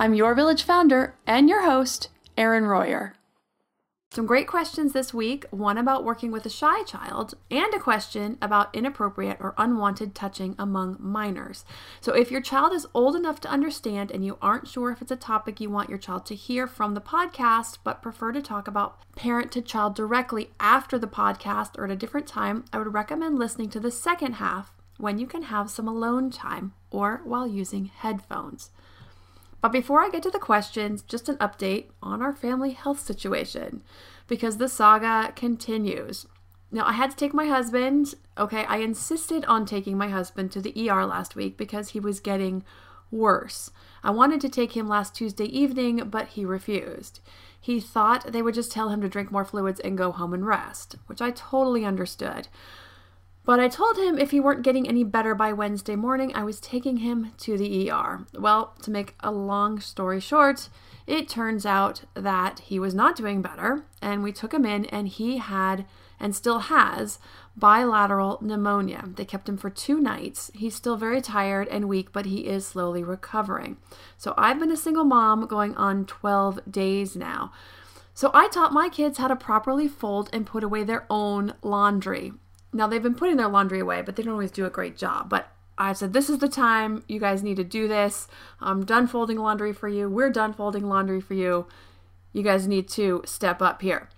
I'm your village founder and your host, Erin Royer. Some great questions this week one about working with a shy child, and a question about inappropriate or unwanted touching among minors. So, if your child is old enough to understand and you aren't sure if it's a topic you want your child to hear from the podcast, but prefer to talk about parent to child directly after the podcast or at a different time, I would recommend listening to the second half when you can have some alone time or while using headphones. But before I get to the questions, just an update on our family health situation because the saga continues. Now, I had to take my husband. Okay, I insisted on taking my husband to the ER last week because he was getting worse. I wanted to take him last Tuesday evening, but he refused. He thought they would just tell him to drink more fluids and go home and rest, which I totally understood. But I told him if he weren't getting any better by Wednesday morning, I was taking him to the ER. Well, to make a long story short, it turns out that he was not doing better, and we took him in, and he had and still has bilateral pneumonia. They kept him for two nights. He's still very tired and weak, but he is slowly recovering. So I've been a single mom going on 12 days now. So I taught my kids how to properly fold and put away their own laundry. Now they've been putting their laundry away, but they don't always do a great job. But I said, This is the time you guys need to do this. I'm done folding laundry for you. We're done folding laundry for you. You guys need to step up here.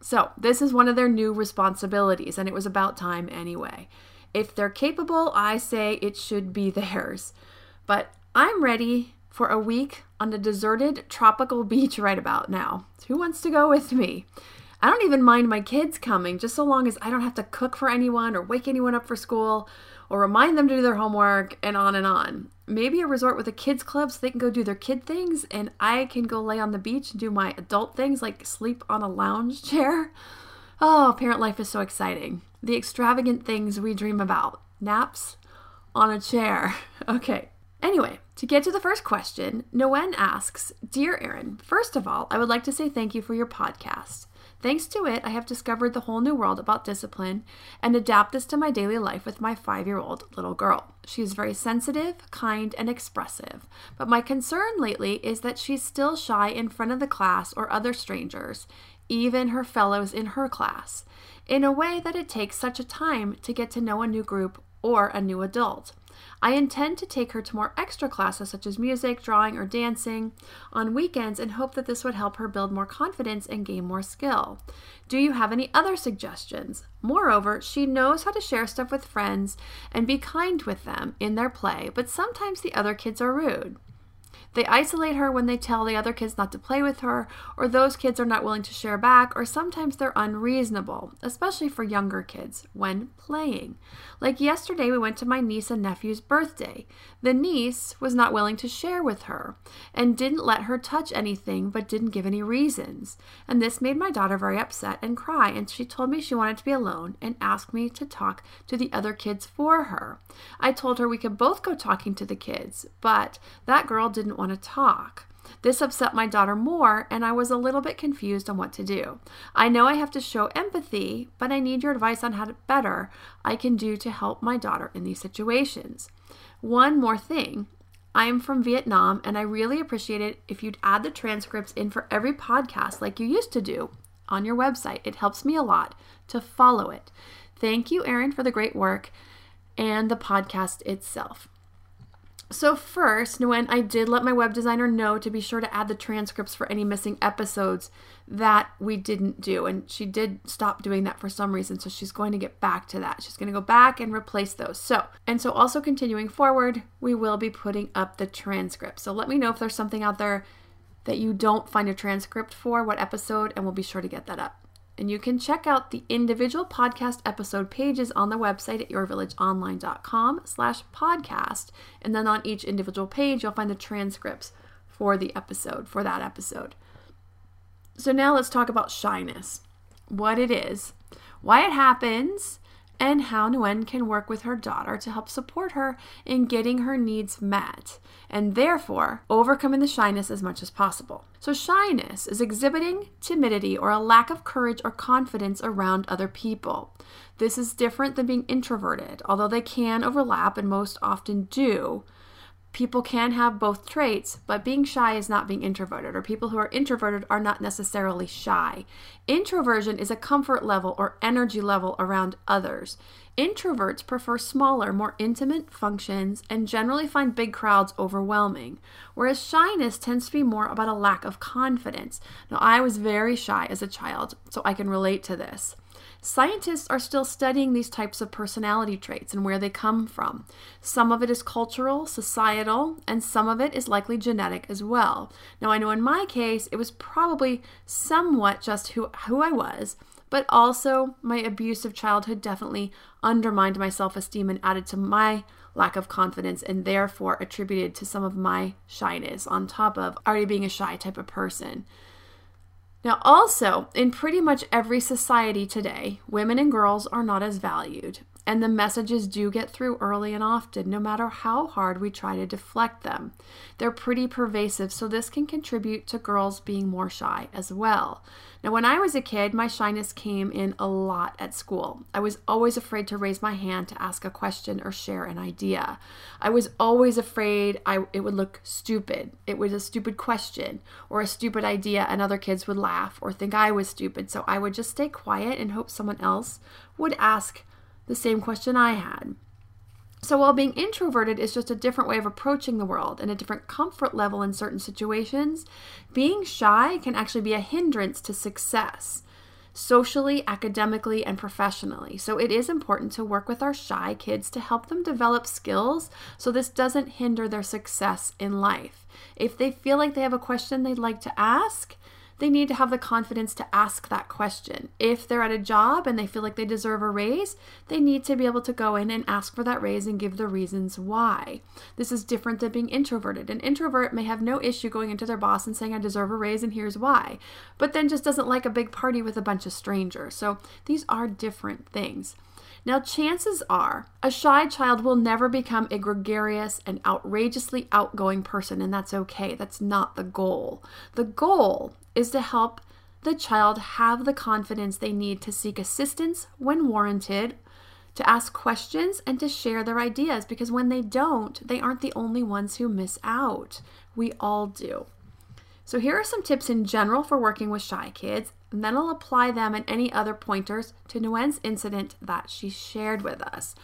So, this is one of their new responsibilities, and it was about time anyway. If they're capable, I say it should be theirs. But I'm ready for a week on a deserted tropical beach right about now. Who wants to go with me? I don't even mind my kids coming, just so long as I don't have to cook for anyone or wake anyone up for school or remind them to do their homework and on and on. Maybe a resort with a kids club so they can go do their kid things and I can go lay on the beach and do my adult things like sleep on a lounge chair. Oh, parent life is so exciting. The extravagant things we dream about. Naps on a chair. Okay. Anyway, to get to the first question, Nguyen asks Dear Erin, first of all, I would like to say thank you for your podcast. Thanks to it, I have discovered the whole new world about discipline and adapt this to my daily life with my five year old little girl. She is very sensitive, kind, and expressive, but my concern lately is that she's still shy in front of the class or other strangers, even her fellows in her class, in a way that it takes such a time to get to know a new group or a new adult. I intend to take her to more extra classes such as music, drawing, or dancing on weekends and hope that this would help her build more confidence and gain more skill. Do you have any other suggestions? Moreover, she knows how to share stuff with friends and be kind with them in their play, but sometimes the other kids are rude. They isolate her when they tell the other kids not to play with her, or those kids are not willing to share back, or sometimes they're unreasonable, especially for younger kids, when playing. Like yesterday, we went to my niece and nephew's birthday. The niece was not willing to share with her and didn't let her touch anything, but didn't give any reasons. And this made my daughter very upset and cry, and she told me she wanted to be alone and asked me to talk to the other kids for her. I told her we could both go talking to the kids, but that girl didn't want to talk. This upset my daughter more, and I was a little bit confused on what to do. I know I have to show empathy, but I need your advice on how to better I can do to help my daughter in these situations. One more thing. I am from Vietnam, and I really appreciate it if you'd add the transcripts in for every podcast like you used to do on your website. It helps me a lot to follow it. Thank you, Erin, for the great work and the podcast itself. So, first, Nguyen, I did let my web designer know to be sure to add the transcripts for any missing episodes that we didn't do. And she did stop doing that for some reason. So, she's going to get back to that. She's going to go back and replace those. So, and so also continuing forward, we will be putting up the transcript. So, let me know if there's something out there that you don't find a transcript for, what episode, and we'll be sure to get that up. And you can check out the individual podcast episode pages on the website at yourvillageonline.com slash podcast. And then on each individual page, you'll find the transcripts for the episode, for that episode. So now let's talk about shyness, what it is, why it happens, and how Nguyen can work with her daughter to help support her in getting her needs met and therefore overcoming the shyness as much as possible. So, shyness is exhibiting timidity or a lack of courage or confidence around other people. This is different than being introverted, although they can overlap and most often do. People can have both traits, but being shy is not being introverted, or people who are introverted are not necessarily shy. Introversion is a comfort level or energy level around others. Introverts prefer smaller, more intimate functions and generally find big crowds overwhelming, whereas shyness tends to be more about a lack of confidence. Now, I was very shy as a child, so I can relate to this. Scientists are still studying these types of personality traits and where they come from. Some of it is cultural, societal, and some of it is likely genetic as well. Now, I know in my case, it was probably somewhat just who, who I was, but also my abusive childhood definitely undermined my self esteem and added to my lack of confidence and therefore attributed to some of my shyness on top of already being a shy type of person. Now, also, in pretty much every society today, women and girls are not as valued, and the messages do get through early and often, no matter how hard we try to deflect them. They're pretty pervasive, so this can contribute to girls being more shy as well. Now, when I was a kid, my shyness came in a lot at school. I was always afraid to raise my hand to ask a question or share an idea. I was always afraid I, it would look stupid. It was a stupid question or a stupid idea, and other kids would laugh or think I was stupid. So I would just stay quiet and hope someone else would ask the same question I had. So, while being introverted is just a different way of approaching the world and a different comfort level in certain situations, being shy can actually be a hindrance to success, socially, academically, and professionally. So, it is important to work with our shy kids to help them develop skills so this doesn't hinder their success in life. If they feel like they have a question they'd like to ask, they need to have the confidence to ask that question. If they're at a job and they feel like they deserve a raise, they need to be able to go in and ask for that raise and give the reasons why. This is different than being introverted. An introvert may have no issue going into their boss and saying, I deserve a raise and here's why, but then just doesn't like a big party with a bunch of strangers. So these are different things. Now, chances are a shy child will never become a gregarious and outrageously outgoing person, and that's okay. That's not the goal. The goal is to help the child have the confidence they need to seek assistance when warranted, to ask questions, and to share their ideas because when they don't, they aren't the only ones who miss out. We all do. So, here are some tips in general for working with shy kids, and then I'll apply them and any other pointers to Nguyen's incident that she shared with us.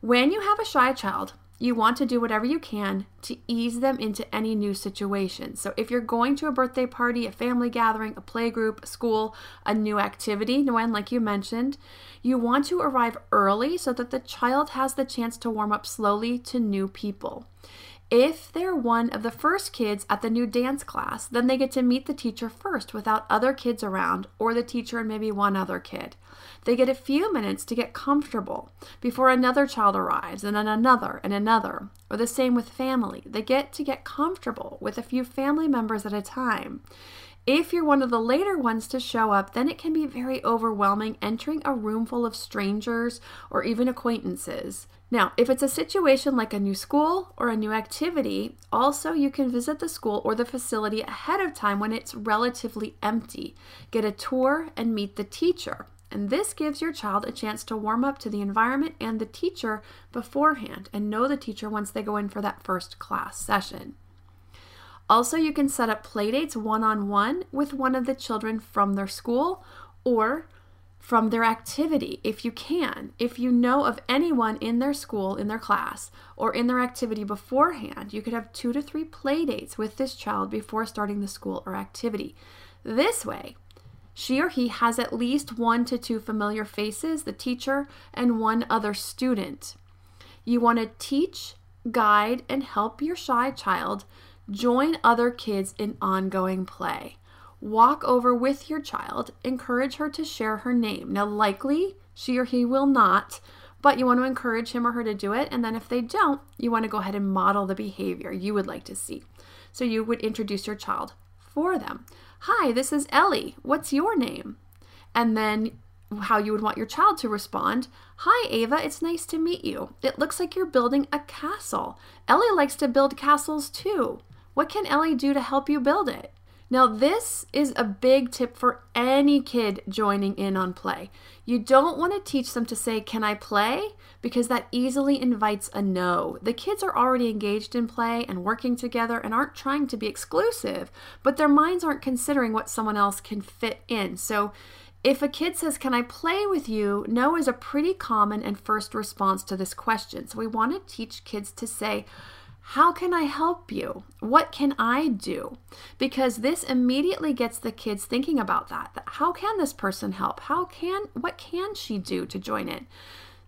When you have a shy child, you want to do whatever you can to ease them into any new situation. So, if you're going to a birthday party, a family gathering, a play group, a school, a new activity, Nguyen, like you mentioned, you want to arrive early so that the child has the chance to warm up slowly to new people. If they're one of the first kids at the new dance class, then they get to meet the teacher first without other kids around, or the teacher and maybe one other kid. They get a few minutes to get comfortable before another child arrives, and then another and another. Or the same with family. They get to get comfortable with a few family members at a time. If you're one of the later ones to show up, then it can be very overwhelming entering a room full of strangers or even acquaintances. Now, if it's a situation like a new school or a new activity, also you can visit the school or the facility ahead of time when it's relatively empty. Get a tour and meet the teacher. And this gives your child a chance to warm up to the environment and the teacher beforehand and know the teacher once they go in for that first class session. Also, you can set up playdates one on one with one of the children from their school or from their activity if you can. If you know of anyone in their school, in their class, or in their activity beforehand, you could have two to three play dates with this child before starting the school or activity. This way, she or he has at least one to two familiar faces, the teacher, and one other student. You want to teach, guide, and help your shy child join other kids in ongoing play. Walk over with your child, encourage her to share her name. Now, likely she or he will not, but you want to encourage him or her to do it. And then if they don't, you want to go ahead and model the behavior you would like to see. So you would introduce your child for them. Hi, this is Ellie. What's your name? And then how you would want your child to respond. Hi, Ava, it's nice to meet you. It looks like you're building a castle. Ellie likes to build castles too. What can Ellie do to help you build it? Now, this is a big tip for any kid joining in on play. You don't want to teach them to say, Can I play? because that easily invites a no. The kids are already engaged in play and working together and aren't trying to be exclusive, but their minds aren't considering what someone else can fit in. So, if a kid says, Can I play with you? No is a pretty common and first response to this question. So, we want to teach kids to say, how can I help you? What can I do? Because this immediately gets the kids thinking about that. How can this person help? How can what can she do to join it?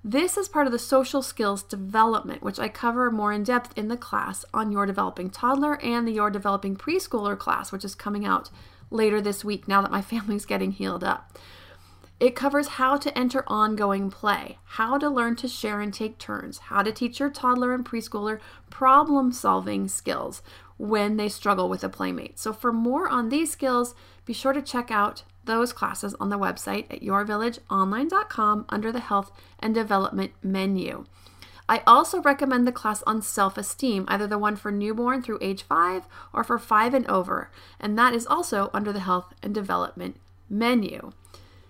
This is part of the social skills development, which I cover more in depth in the class on Your Developing Toddler and the Your Developing Preschooler class, which is coming out later this week now that my family's getting healed up. It covers how to enter ongoing play, how to learn to share and take turns, how to teach your toddler and preschooler problem solving skills when they struggle with a playmate. So, for more on these skills, be sure to check out those classes on the website at yourvillageonline.com under the Health and Development menu. I also recommend the class on self esteem, either the one for newborn through age 5 or for 5 and over, and that is also under the Health and Development menu.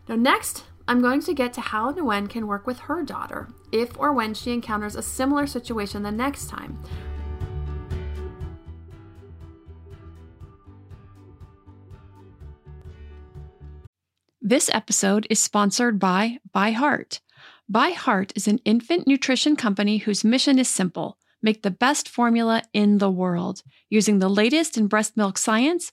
Now, next, I'm going to get to how Nguyen can work with her daughter if or when she encounters a similar situation the next time. This episode is sponsored by ByHeart. ByHeart is an infant nutrition company whose mission is simple make the best formula in the world. Using the latest in breast milk science,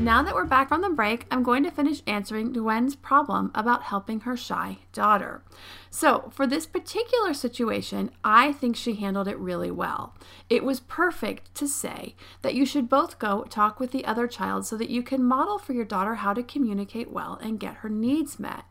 Now that we're back from the break, I'm going to finish answering Nguyen's problem about helping her shy daughter. So, for this particular situation, I think she handled it really well. It was perfect to say that you should both go talk with the other child so that you can model for your daughter how to communicate well and get her needs met.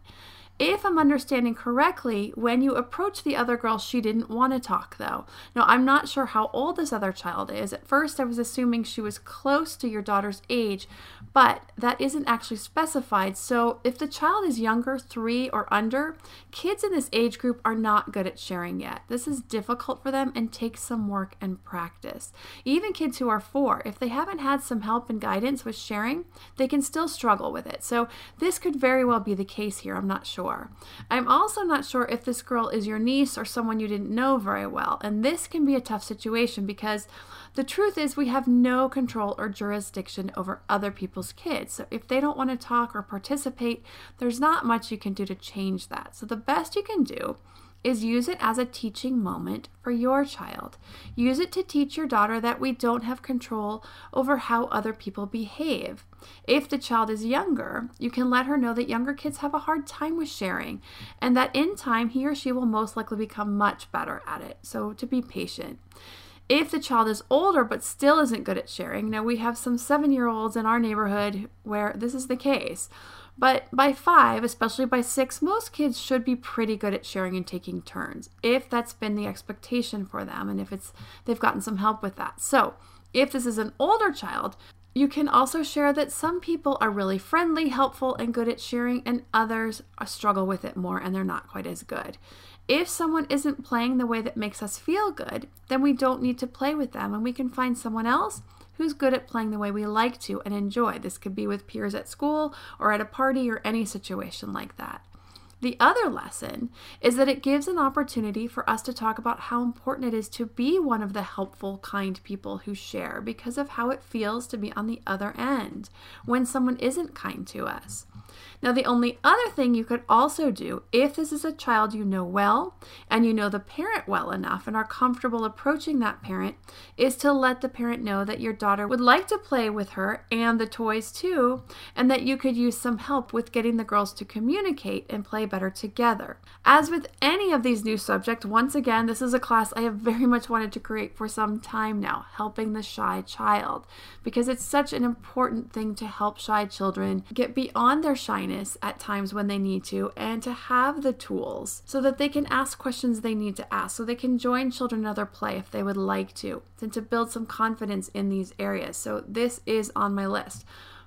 If I'm understanding correctly, when you approach the other girl, she didn't want to talk though. Now, I'm not sure how old this other child is. At first, I was assuming she was close to your daughter's age, but that isn't actually specified. So, if the child is younger, three or under, kids in this age group are not good at sharing yet. This is difficult for them and takes some work and practice. Even kids who are four, if they haven't had some help and guidance with sharing, they can still struggle with it. So, this could very well be the case here. I'm not sure sure. I'm also not sure if this girl is your niece or someone you didn't know very well, and this can be a tough situation because the truth is we have no control or jurisdiction over other people's kids. So if they don't want to talk or participate, there's not much you can do to change that. So the best you can do is use it as a teaching moment for your child. Use it to teach your daughter that we don't have control over how other people behave. If the child is younger, you can let her know that younger kids have a hard time with sharing and that in time he or she will most likely become much better at it. So to be patient. If the child is older but still isn't good at sharing, now we have some seven year olds in our neighborhood where this is the case. But by five, especially by six, most kids should be pretty good at sharing and taking turns if that's been the expectation for them and if it's they've gotten some help with that. So if this is an older child, you can also share that some people are really friendly, helpful, and good at sharing, and others struggle with it more and they're not quite as good. If someone isn't playing the way that makes us feel good, then we don't need to play with them and we can find someone else who's good at playing the way we like to and enjoy. This could be with peers at school or at a party or any situation like that. The other lesson is that it gives an opportunity for us to talk about how important it is to be one of the helpful, kind people who share because of how it feels to be on the other end when someone isn't kind to us. Now, the only other thing you could also do, if this is a child you know well and you know the parent well enough and are comfortable approaching that parent, is to let the parent know that your daughter would like to play with her and the toys too, and that you could use some help with getting the girls to communicate and play better together. As with any of these new subjects, once again, this is a class I have very much wanted to create for some time now, helping the shy child, because it's such an important thing to help shy children get beyond their shyness at times when they need to and to have the tools so that they can ask questions they need to ask, so they can join children in other play if they would like to, and to build some confidence in these areas. So, this is on my list.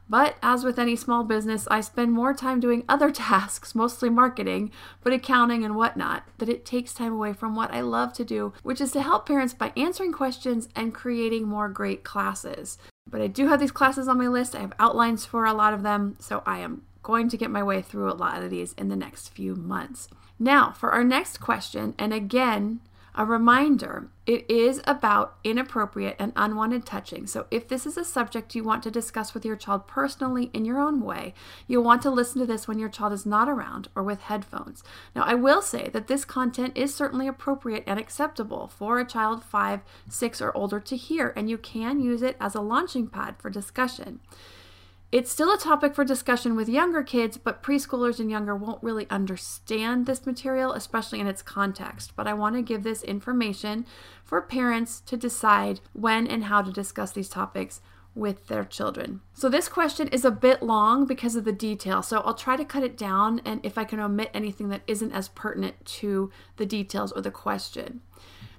But as with any small business, I spend more time doing other tasks, mostly marketing, but accounting and whatnot, that it takes time away from what I love to do, which is to help parents by answering questions and creating more great classes. But I do have these classes on my list. I have outlines for a lot of them, so I am going to get my way through a lot of these in the next few months. Now, for our next question, and again, a reminder it is about inappropriate and unwanted touching. So, if this is a subject you want to discuss with your child personally in your own way, you'll want to listen to this when your child is not around or with headphones. Now, I will say that this content is certainly appropriate and acceptable for a child 5, 6, or older to hear, and you can use it as a launching pad for discussion. It's still a topic for discussion with younger kids, but preschoolers and younger won't really understand this material, especially in its context. But I want to give this information for parents to decide when and how to discuss these topics with their children. So, this question is a bit long because of the detail. So, I'll try to cut it down and if I can omit anything that isn't as pertinent to the details or the question.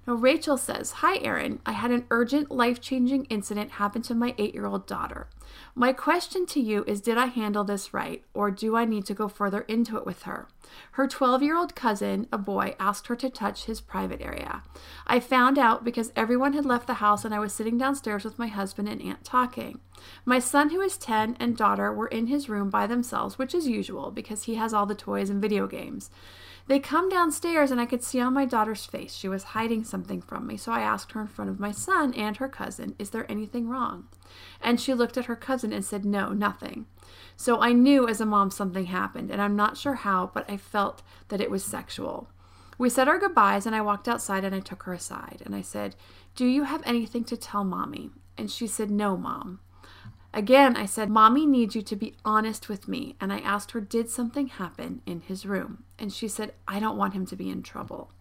Now, Rachel says, Hi, Erin. I had an urgent, life changing incident happen to my eight year old daughter. My question to you is Did I handle this right, or do I need to go further into it with her? Her 12 year old cousin, a boy, asked her to touch his private area. I found out because everyone had left the house and I was sitting downstairs with my husband and aunt talking. My son, who is 10, and daughter were in his room by themselves, which is usual because he has all the toys and video games. They come downstairs, and I could see on my daughter's face she was hiding something from me, so I asked her in front of my son and her cousin, Is there anything wrong? And she looked at her cousin and said, No, nothing. So I knew as a mom something happened, and I'm not sure how, but I felt that it was sexual. We said our goodbyes, and I walked outside and I took her aside. And I said, Do you have anything to tell mommy? And she said, No, mom. Again, I said, Mommy needs you to be honest with me. And I asked her, Did something happen in his room? And she said, I don't want him to be in trouble.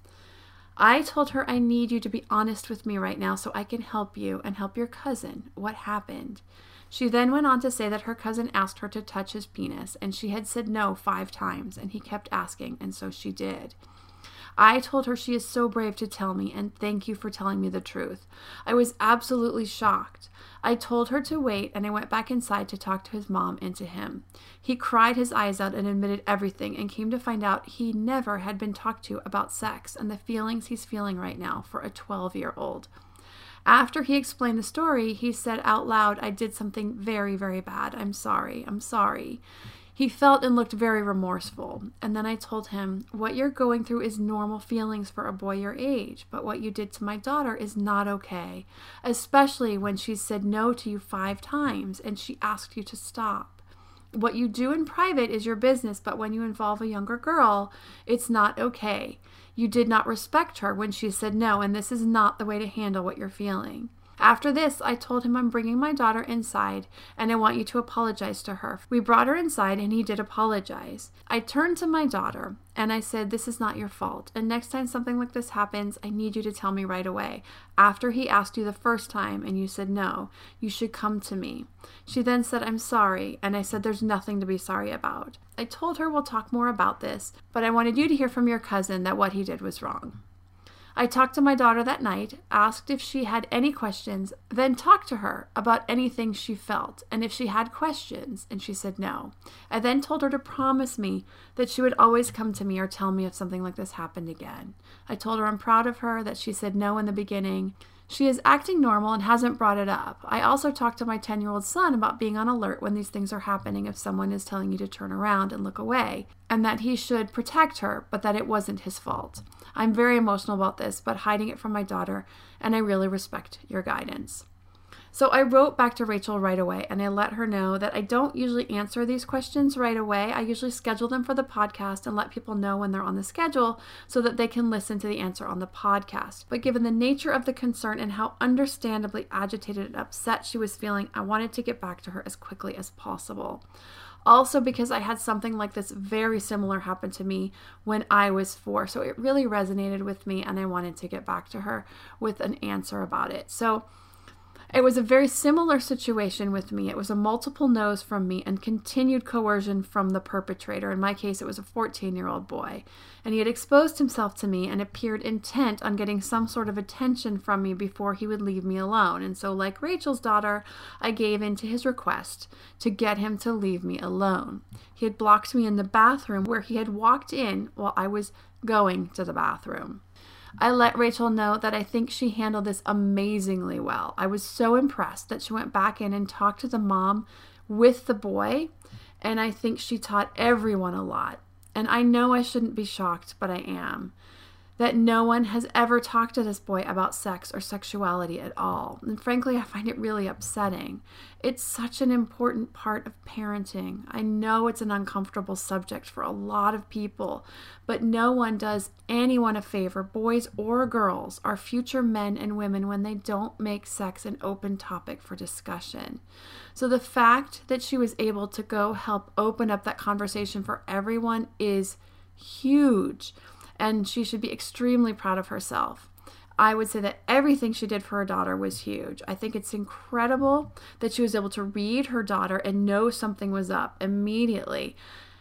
I told her, I need you to be honest with me right now so I can help you and help your cousin. What happened? She then went on to say that her cousin asked her to touch his penis, and she had said no five times, and he kept asking, and so she did. I told her she is so brave to tell me, and thank you for telling me the truth. I was absolutely shocked. I told her to wait, and I went back inside to talk to his mom and to him. He cried his eyes out and admitted everything, and came to find out he never had been talked to about sex and the feelings he's feeling right now for a 12 year old. After he explained the story, he said out loud, I did something very, very bad. I'm sorry. I'm sorry. He felt and looked very remorseful. And then I told him, What you're going through is normal feelings for a boy your age, but what you did to my daughter is not okay, especially when she said no to you five times and she asked you to stop. What you do in private is your business, but when you involve a younger girl, it's not okay. You did not respect her when she said no, and this is not the way to handle what you're feeling. After this, I told him I'm bringing my daughter inside and I want you to apologize to her. We brought her inside and he did apologize. I turned to my daughter and I said, This is not your fault. And next time something like this happens, I need you to tell me right away. After he asked you the first time and you said no, you should come to me. She then said, I'm sorry. And I said, There's nothing to be sorry about. I told her we'll talk more about this, but I wanted you to hear from your cousin that what he did was wrong. I talked to my daughter that night, asked if she had any questions, then talked to her about anything she felt and if she had questions, and she said no. I then told her to promise me that she would always come to me or tell me if something like this happened again. I told her I'm proud of her, that she said no in the beginning, she is acting normal and hasn't brought it up. I also talked to my 10 year old son about being on alert when these things are happening if someone is telling you to turn around and look away, and that he should protect her, but that it wasn't his fault. I'm very emotional about this, but hiding it from my daughter, and I really respect your guidance. So I wrote back to Rachel right away and I let her know that I don't usually answer these questions right away. I usually schedule them for the podcast and let people know when they're on the schedule so that they can listen to the answer on the podcast. But given the nature of the concern and how understandably agitated and upset she was feeling, I wanted to get back to her as quickly as possible. Also, because I had something like this very similar happen to me when I was four. So it really resonated with me, and I wanted to get back to her with an answer about it. So it was a very similar situation with me. It was a multiple no's from me and continued coercion from the perpetrator. In my case, it was a 14 year old boy. And he had exposed himself to me and appeared intent on getting some sort of attention from me before he would leave me alone. And so, like Rachel's daughter, I gave in to his request to get him to leave me alone. He had blocked me in the bathroom where he had walked in while I was going to the bathroom. I let Rachel know that I think she handled this amazingly well. I was so impressed that she went back in and talked to the mom with the boy, and I think she taught everyone a lot. And I know I shouldn't be shocked, but I am that no one has ever talked to this boy about sex or sexuality at all. And frankly, I find it really upsetting. It's such an important part of parenting. I know it's an uncomfortable subject for a lot of people, but no one does anyone a favor, boys or girls, our future men and women, when they don't make sex an open topic for discussion. So the fact that she was able to go help open up that conversation for everyone is huge and she should be extremely proud of herself. I would say that everything she did for her daughter was huge. I think it's incredible that she was able to read her daughter and know something was up immediately.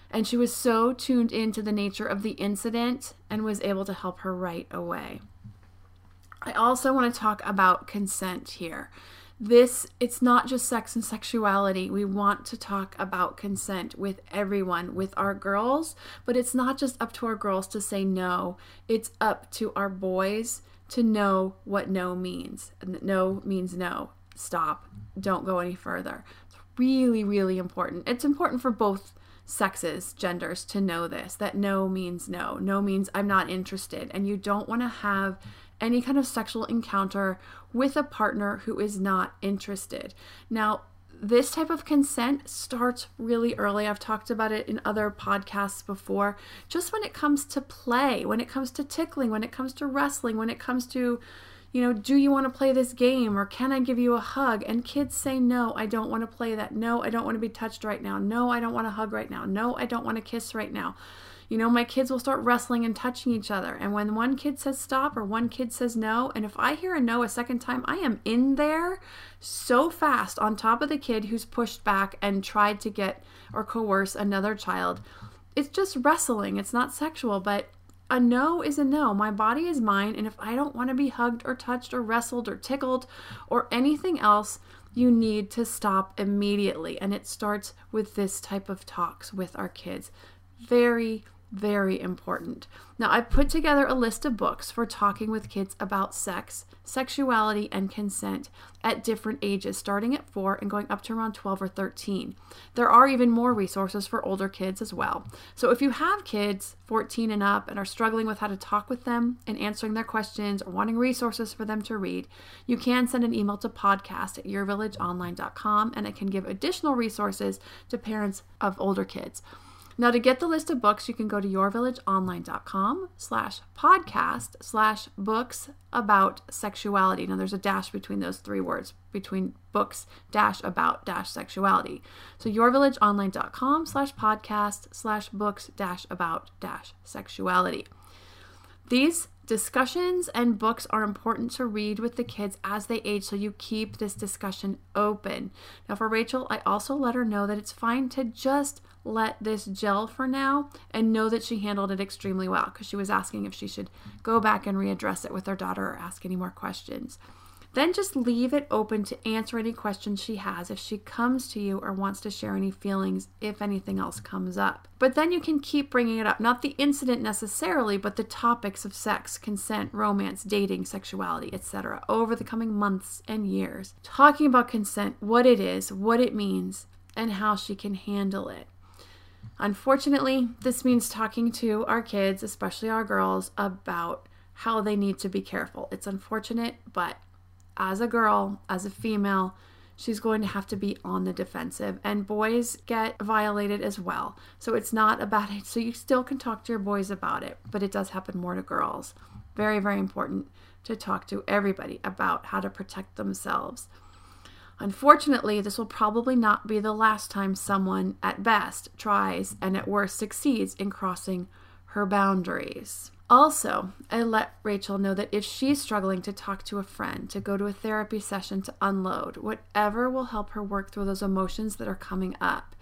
And she was so tuned into the nature of the incident and was able to help her right away. I also want to talk about consent here this it's not just sex and sexuality. We want to talk about consent with everyone with our girls but it's not just up to our girls to say no. It's up to our boys to know what no means. No means no. Stop. Don't go any further. It's really really important. It's important for both sexes genders to know this that no means no. No means i'm not interested and you don't want to have any kind of sexual encounter with a partner who is not interested. Now, this type of consent starts really early. I've talked about it in other podcasts before. Just when it comes to play, when it comes to tickling, when it comes to wrestling, when it comes to, you know, do you want to play this game or can I give you a hug? And kids say, no, I don't want to play that. No, I don't want to be touched right now. No, I don't want to hug right now. No, I don't want to kiss right now. You know, my kids will start wrestling and touching each other. And when one kid says stop or one kid says no, and if I hear a no a second time, I am in there so fast on top of the kid who's pushed back and tried to get or coerce another child. It's just wrestling. It's not sexual, but a no is a no. My body is mine. And if I don't want to be hugged or touched or wrestled or tickled or anything else, you need to stop immediately. And it starts with this type of talks with our kids. Very, very important. Now, I put together a list of books for talking with kids about sex, sexuality, and consent at different ages, starting at four and going up to around 12 or 13. There are even more resources for older kids as well. So, if you have kids 14 and up and are struggling with how to talk with them and answering their questions or wanting resources for them to read, you can send an email to podcast at yourvillageonline.com and it can give additional resources to parents of older kids. Now, to get the list of books, you can go to yourvillageonline.com slash podcast slash books about sexuality. Now, there's a dash between those three words, between books dash about dash sexuality. So yourvillageonline.com slash podcast slash books dash about dash sexuality. These discussions and books are important to read with the kids as they age so you keep this discussion open. Now, for Rachel, I also let her know that it's fine to just let this gel for now and know that she handled it extremely well because she was asking if she should go back and readdress it with her daughter or ask any more questions. Then just leave it open to answer any questions she has if she comes to you or wants to share any feelings if anything else comes up. But then you can keep bringing it up, not the incident necessarily, but the topics of sex, consent, romance, dating, sexuality, etc., over the coming months and years. Talking about consent, what it is, what it means, and how she can handle it. Unfortunately, this means talking to our kids, especially our girls, about how they need to be careful. It's unfortunate, but as a girl, as a female, she's going to have to be on the defensive. And boys get violated as well. So it's not about it. So you still can talk to your boys about it, but it does happen more to girls. Very, very important to talk to everybody about how to protect themselves. Unfortunately, this will probably not be the last time someone, at best, tries and at worst succeeds in crossing her boundaries. Also, I let Rachel know that if she's struggling to talk to a friend, to go to a therapy session to unload, whatever will help her work through those emotions that are coming up.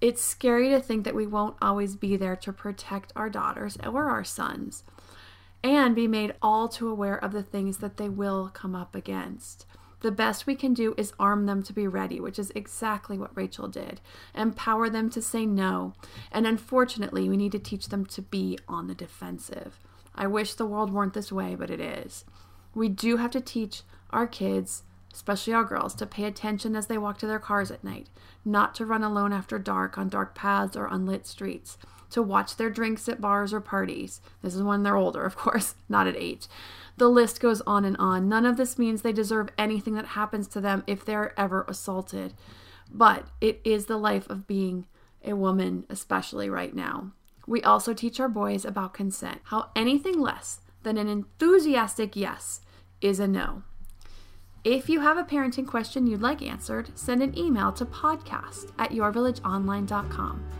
It's scary to think that we won't always be there to protect our daughters or our sons and be made all too aware of the things that they will come up against. The best we can do is arm them to be ready, which is exactly what Rachel did. Empower them to say no. And unfortunately, we need to teach them to be on the defensive. I wish the world weren't this way, but it is. We do have to teach our kids, especially our girls, to pay attention as they walk to their cars at night, not to run alone after dark on dark paths or unlit streets, to watch their drinks at bars or parties. This is when they're older, of course, not at eight. The list goes on and on. None of this means they deserve anything that happens to them if they're ever assaulted. But it is the life of being a woman, especially right now. We also teach our boys about consent, how anything less than an enthusiastic yes is a no. If you have a parenting question you'd like answered, send an email to podcast at yourvillageonline.com.